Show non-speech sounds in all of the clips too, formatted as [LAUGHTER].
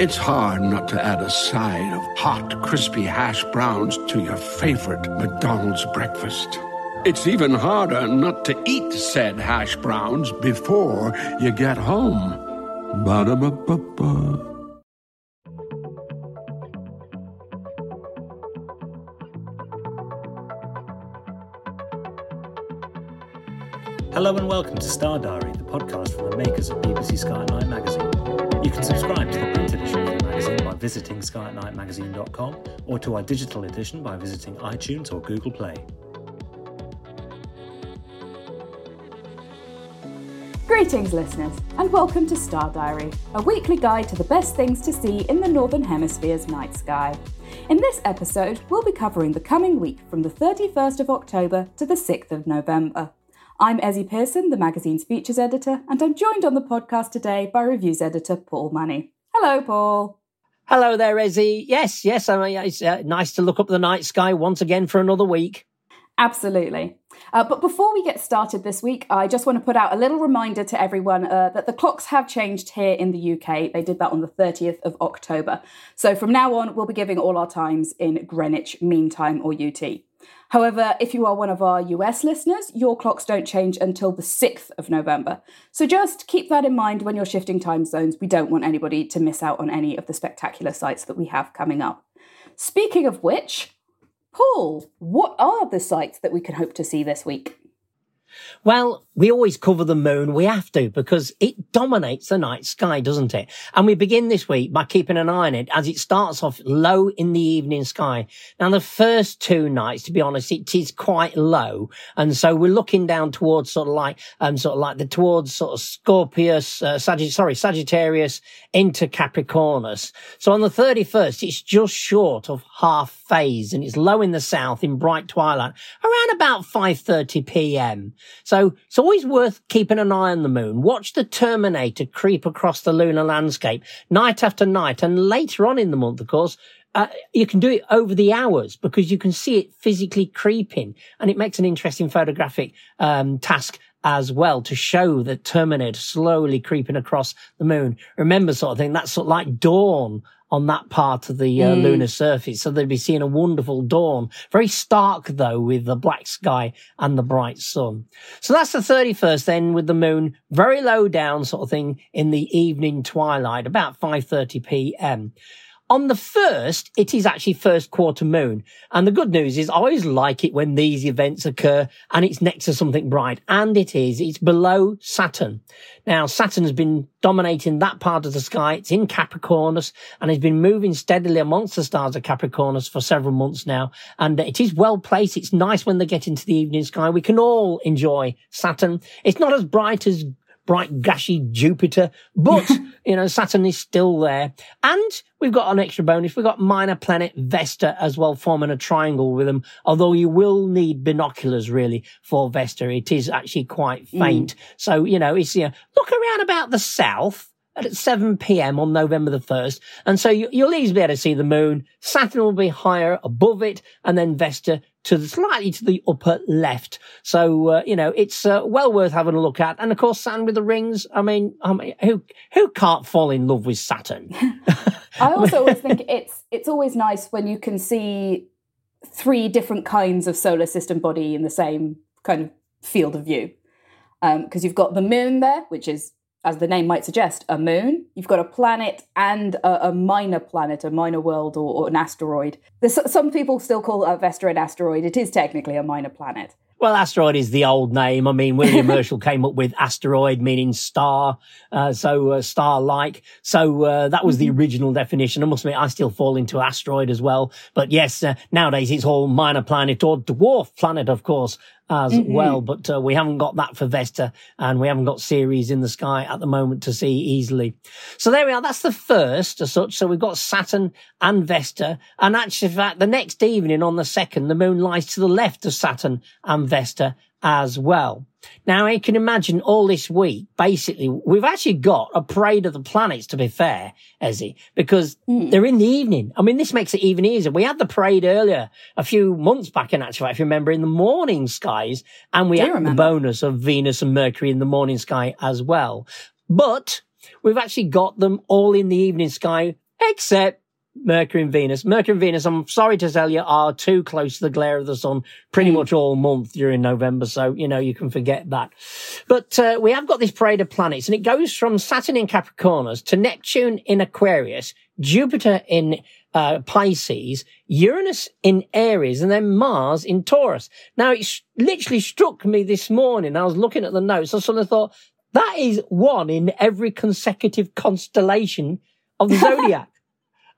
It's hard not to add a side of hot, crispy hash browns to your favorite McDonald's breakfast. It's even harder not to eat said hash browns before you get home. Ba-da-ba-ba-ba. Hello and welcome to Star Diary, the podcast from the makers of BBC Sky at Night magazine. You can subscribe to the visiting skyatnightmagazine.com or to our digital edition by visiting iTunes or Google Play. Greetings, listeners, and welcome to Star Diary, a weekly guide to the best things to see in the Northern Hemisphere's night sky. In this episode, we'll be covering the coming week from the 31st of October to the 6th of November. I'm Ezzy Pearson, the magazine's features editor, and I'm joined on the podcast today by reviews editor Paul Money. Hello, Paul. Hello there, Ezzy. Yes, yes, I mean, it's uh, nice to look up the night sky once again for another week. Absolutely. Uh, but before we get started this week, I just want to put out a little reminder to everyone uh, that the clocks have changed here in the UK. They did that on the 30th of October. So from now on, we'll be giving all our times in Greenwich Mean Time or UT. However, if you are one of our US listeners, your clocks don't change until the 6th of November. So just keep that in mind when you're shifting time zones. We don't want anybody to miss out on any of the spectacular sights that we have coming up. Speaking of which, Paul, what are the sights that we can hope to see this week? Well, we always cover the moon. We have to because it dominates the night sky, doesn't it? And we begin this week by keeping an eye on it as it starts off low in the evening sky. Now, the first two nights, to be honest, it is quite low. And so we're looking down towards sort of like, um, sort of like the towards sort of Scorpius, uh, sorry, Sagittarius into Capricornus. So on the 31st, it's just short of half phase and it's low in the south in bright twilight around about 5.30 p.m. So it's always worth keeping an eye on the moon. Watch the Terminator creep across the lunar landscape night after night. And later on in the month, of course, uh, you can do it over the hours because you can see it physically creeping and it makes an interesting photographic um, task as well to show the Terminator slowly creeping across the moon. Remember sort of thing, that's sort of like dawn on that part of the uh, mm. lunar surface. So they'd be seeing a wonderful dawn. Very stark though with the black sky and the bright sun. So that's the 31st then with the moon very low down sort of thing in the evening twilight, about 5.30 p.m. On the first, it is actually first quarter moon. And the good news is I always like it when these events occur and it's next to something bright. And it is. It's below Saturn. Now, Saturn has been dominating that part of the sky. It's in Capricornus and has been moving steadily amongst the stars of Capricornus for several months now. And it is well placed. It's nice when they get into the evening sky. We can all enjoy Saturn. It's not as bright as bright, gashy Jupiter, but, [LAUGHS] you know, Saturn is still there. And we've got an extra bonus. We've got minor planet Vesta as well, forming a triangle with them. Although you will need binoculars really for Vesta. It is actually quite faint. Mm. So, you know, it's, you know, look around about the south at 7 p.m. on November the 1st. And so you, will easily be able to see the moon. Saturn will be higher above it and then Vesta to the, slightly to the upper left. So, uh, you know, it's uh, well worth having a look at. And of course, Saturn with the rings. I mean, I mean, who, who can't fall in love with Saturn? [LAUGHS] I also always think it's, it's always nice when you can see three different kinds of solar system body in the same kind of field of view. Because um, you've got the moon there, which is as the name might suggest, a moon. You've got a planet and a, a minor planet, a minor world, or, or an asteroid. There's, some people still call uh, Vesta an asteroid. It is technically a minor planet. Well, asteroid is the old name. I mean, William [LAUGHS] Herschel came up with asteroid meaning star, uh, so uh, star-like. So uh, that was the mm-hmm. original definition. I must admit, I still fall into asteroid as well. But yes, uh, nowadays it's all minor planet or dwarf planet, of course as mm-hmm. well. But uh, we haven't got that for Vesta and we haven't got Ceres in the sky at the moment to see easily. So there we are. That's the first as such. So we've got Saturn and Vesta. And actually, in fact, the next evening on the second, the moon lies to the left of Saturn and Vesta as well. Now, you can imagine all this week, basically, we've actually got a parade of the planets, to be fair, Ezzy, because mm. they're in the evening. I mean, this makes it even easier. We had the parade earlier, a few months back, in actual fact, if you remember, in the morning skies, and we had the bonus of Venus and Mercury in the morning sky as well. But we've actually got them all in the evening sky, except Mercury and Venus. Mercury and Venus, I'm sorry to tell you, are too close to the glare of the sun pretty mm. much all month during November. So, you know, you can forget that. But uh, we have got this parade of planets and it goes from Saturn in Capricornus to Neptune in Aquarius, Jupiter in uh, Pisces, Uranus in Aries, and then Mars in Taurus. Now, it sh- literally struck me this morning. I was looking at the notes. I sort of thought, that is one in every consecutive constellation of the [LAUGHS] zodiac.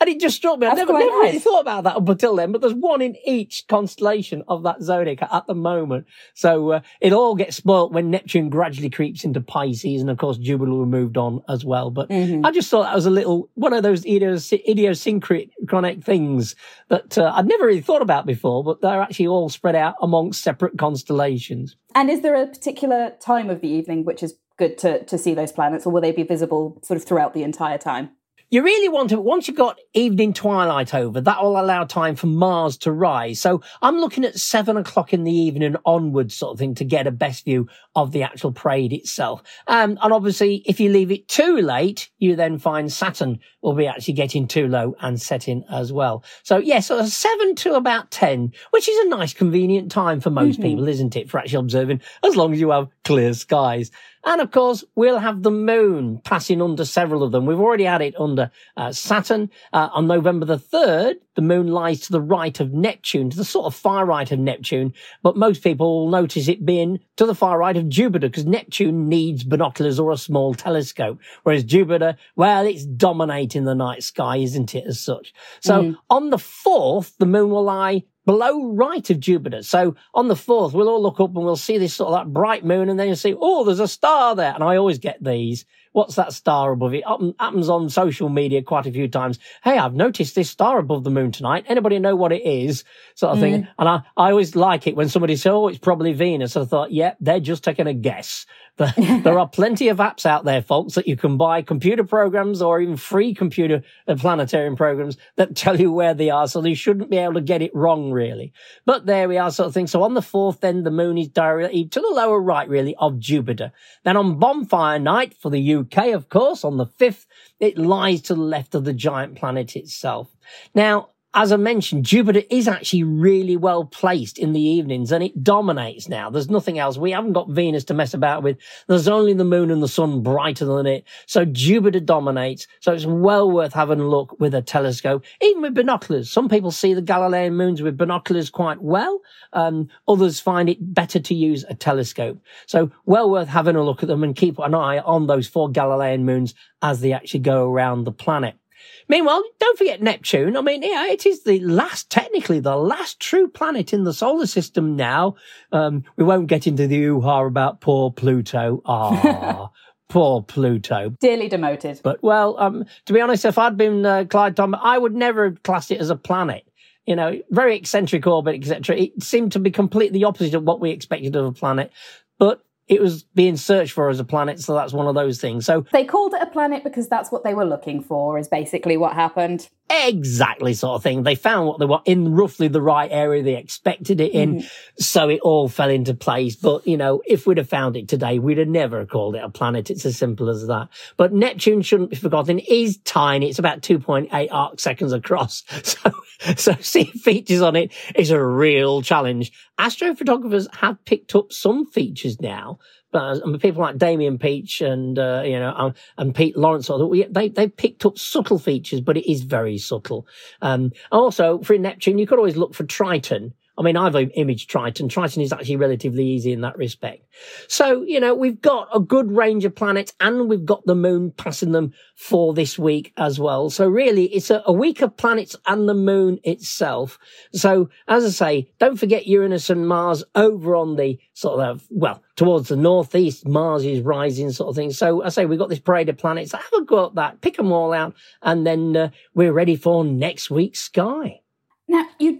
And it just struck me. I never, never nice. really thought about that up until then, but there's one in each constellation of that zodiac at the moment. So uh, it all gets spoilt when Neptune gradually creeps into Pisces. And of course, Jupiter will moved on as well. But mm-hmm. I just thought that was a little, one of those idiosyncratic things that uh, I'd never really thought about before, but they're actually all spread out amongst separate constellations. And is there a particular time of the evening which is good to, to see those planets, or will they be visible sort of throughout the entire time? You really want to, once you've got evening twilight over, that will allow time for Mars to rise. So I'm looking at seven o'clock in the evening onwards sort of thing to get a best view of the actual parade itself. Um, and obviously, if you leave it too late, you then find Saturn will be actually getting too low and setting as well. So yes, yeah, so seven to about 10, which is a nice convenient time for most mm-hmm. people, isn't it? For actually observing as long as you have clear skies. And of course, we'll have the moon passing under several of them. We've already had it under uh, Saturn. Uh, on November the 3rd, the moon lies to the right of Neptune, to the sort of far right of Neptune. But most people will notice it being to the far right of Jupiter because Neptune needs binoculars or a small telescope. Whereas Jupiter, well, it's dominating the night sky, isn't it, as such? So mm. on the 4th, the moon will lie below right of Jupiter. So on the fourth, we'll all look up and we'll see this sort of that bright moon and then you'll see, oh, there's a star there. And I always get these. What's that star above it? Happens on social media quite a few times. Hey, I've noticed this star above the moon tonight. Anybody know what it is? Sort of mm. thing. And I, I always like it when somebody says, oh, it's probably Venus. I thought, yeah, they're just taking a guess. [LAUGHS] there are plenty of apps out there, folks, that you can buy computer programs or even free computer uh, planetarium programs that tell you where they are. So you shouldn't be able to get it wrong, really. But there we are, sort of thing. So on the fourth, then the moon is directly to the lower right, really, of Jupiter. Then on bonfire night for the UK, of course, on the fifth, it lies to the left of the giant planet itself. Now, as I mentioned, Jupiter is actually really well placed in the evenings and it dominates now. There's nothing else. We haven't got Venus to mess about with. There's only the moon and the sun brighter than it. So Jupiter dominates. So it's well worth having a look with a telescope, even with binoculars. Some people see the Galilean moons with binoculars quite well. Um, others find it better to use a telescope. So well worth having a look at them and keep an eye on those four Galilean moons as they actually go around the planet. Meanwhile, don't forget Neptune. I mean, yeah, it is the last, technically the last true planet in the solar system now. Um, we won't get into the hoo-ha about poor Pluto. Ah. [LAUGHS] poor Pluto. Dearly demoted. But well, um, to be honest, if I'd been uh, Clyde Tombaugh, I would never have classed it as a planet. You know, very eccentric orbit, etc. It seemed to be completely opposite of what we expected of a planet. But it was being searched for as a planet. So that's one of those things. So they called it a planet because that's what they were looking for, is basically what happened. Exactly, sort of thing. They found what they were in roughly the right area they expected it in. Mm-hmm. So it all fell into place. But, you know, if we'd have found it today, we'd have never called it a planet. It's as simple as that. But Neptune shouldn't be forgotten. It is tiny. It's about 2.8 arc seconds across. [LAUGHS] So, [LAUGHS] so seeing features on it is a real challenge. Astrophotographers have picked up some features now but I people like Damian Peach and uh, you know and, and Pete Lawrence, they they picked up subtle features, but it is very subtle. Um, also, for Neptune, you could always look for Triton, I mean, I've imaged Triton. Triton is actually relatively easy in that respect. So, you know, we've got a good range of planets and we've got the moon passing them for this week as well. So really, it's a, a week of planets and the moon itself. So, as I say, don't forget Uranus and Mars over on the sort of, well, towards the northeast. Mars is rising sort of thing. So I say we've got this parade of planets. Have a go at that, pick them all out, and then uh, we're ready for next week's sky.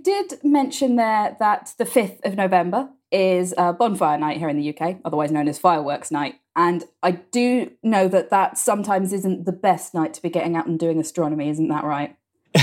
Did mention there that the 5th of November is a bonfire night here in the UK, otherwise known as fireworks night. And I do know that that sometimes isn't the best night to be getting out and doing astronomy, isn't that right?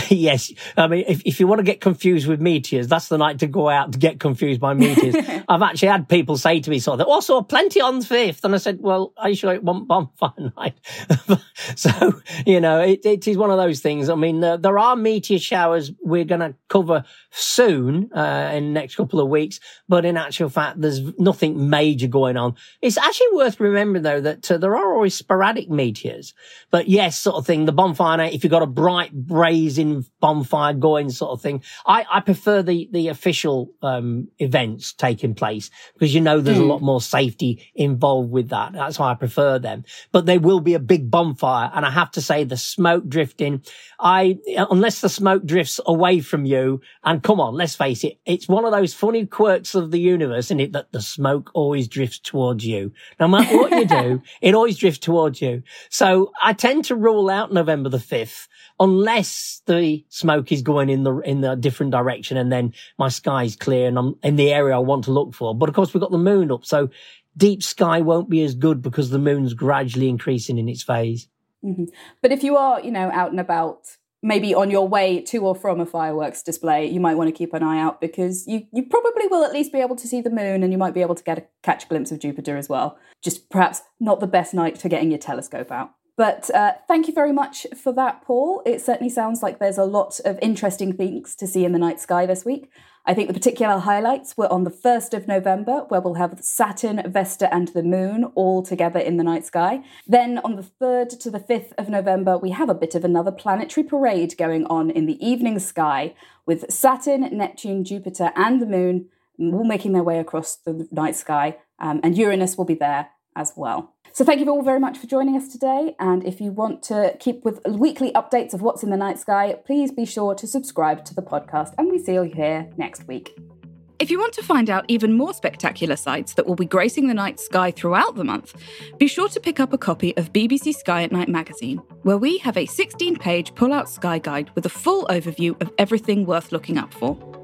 [LAUGHS] yes. I mean, if, if you want to get confused with meteors, that's the night to go out to get confused by meteors. [LAUGHS] I've actually had people say to me sort of, oh, I saw plenty on the 5th. And I said, well, I sure it want bonfire night. [LAUGHS] so, you know, it, it is one of those things. I mean, uh, there are meteor showers we're going to cover soon, uh, in the next couple of weeks. But in actual fact, there's nothing major going on. It's actually worth remembering though that uh, there are always sporadic meteors. But yes, sort of thing, the bonfire night, if you've got a bright brazen bonfire going sort of thing. I, I prefer the, the official, um, events taking place because you know there's mm. a hmm. lot more safety involved with that. That's why I prefer them. But there will be a big bonfire. And I have to say the smoke drifting, I, unless the smoke drifts away from you and come on, let's face it, it's one of those funny quirks of the universe, isn't it? That the smoke always drifts towards you. No matter what you do, [LAUGHS] it always drifts towards you. So I tend to rule out November the 5th unless the smoke is going in the in the different direction and then my sky's clear and I'm in the area I want to look for. But of course we've got the moon up, so deep sky won't be as good because the moon's gradually increasing in its phase. Mm-hmm. But if you are, you know, out and about, maybe on your way to or from a fireworks display, you might want to keep an eye out because you, you probably will at least be able to see the moon and you might be able to get a catch a glimpse of Jupiter as well. Just perhaps not the best night for getting your telescope out. But uh, thank you very much for that, Paul. It certainly sounds like there's a lot of interesting things to see in the night sky this week. I think the particular highlights were on the 1st of November, where we'll have Saturn, Vesta, and the Moon all together in the night sky. Then on the 3rd to the 5th of November, we have a bit of another planetary parade going on in the evening sky with Saturn, Neptune, Jupiter, and the Moon all making their way across the night sky, um, and Uranus will be there as well. So thank you all very much for joining us today. And if you want to keep with weekly updates of what's in the night sky, please be sure to subscribe to the podcast. And we see you here next week. If you want to find out even more spectacular sights that will be gracing the night sky throughout the month, be sure to pick up a copy of BBC Sky at Night magazine, where we have a 16 page pull out sky guide with a full overview of everything worth looking up for.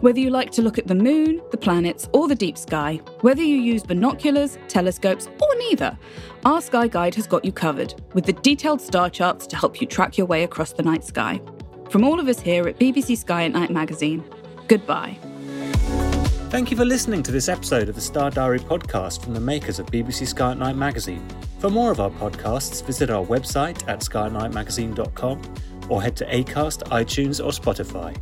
Whether you like to look at the moon, the planets, or the deep sky, whether you use binoculars, telescopes, or neither, our Sky Guide has got you covered, with the detailed star charts to help you track your way across the night sky. From all of us here at BBC Sky at Night magazine, goodbye. Thank you for listening to this episode of the Star Diary podcast from the makers of BBC Sky at Night magazine. For more of our podcasts, visit our website at skynightmagazine.com or head to Acast, iTunes, or Spotify.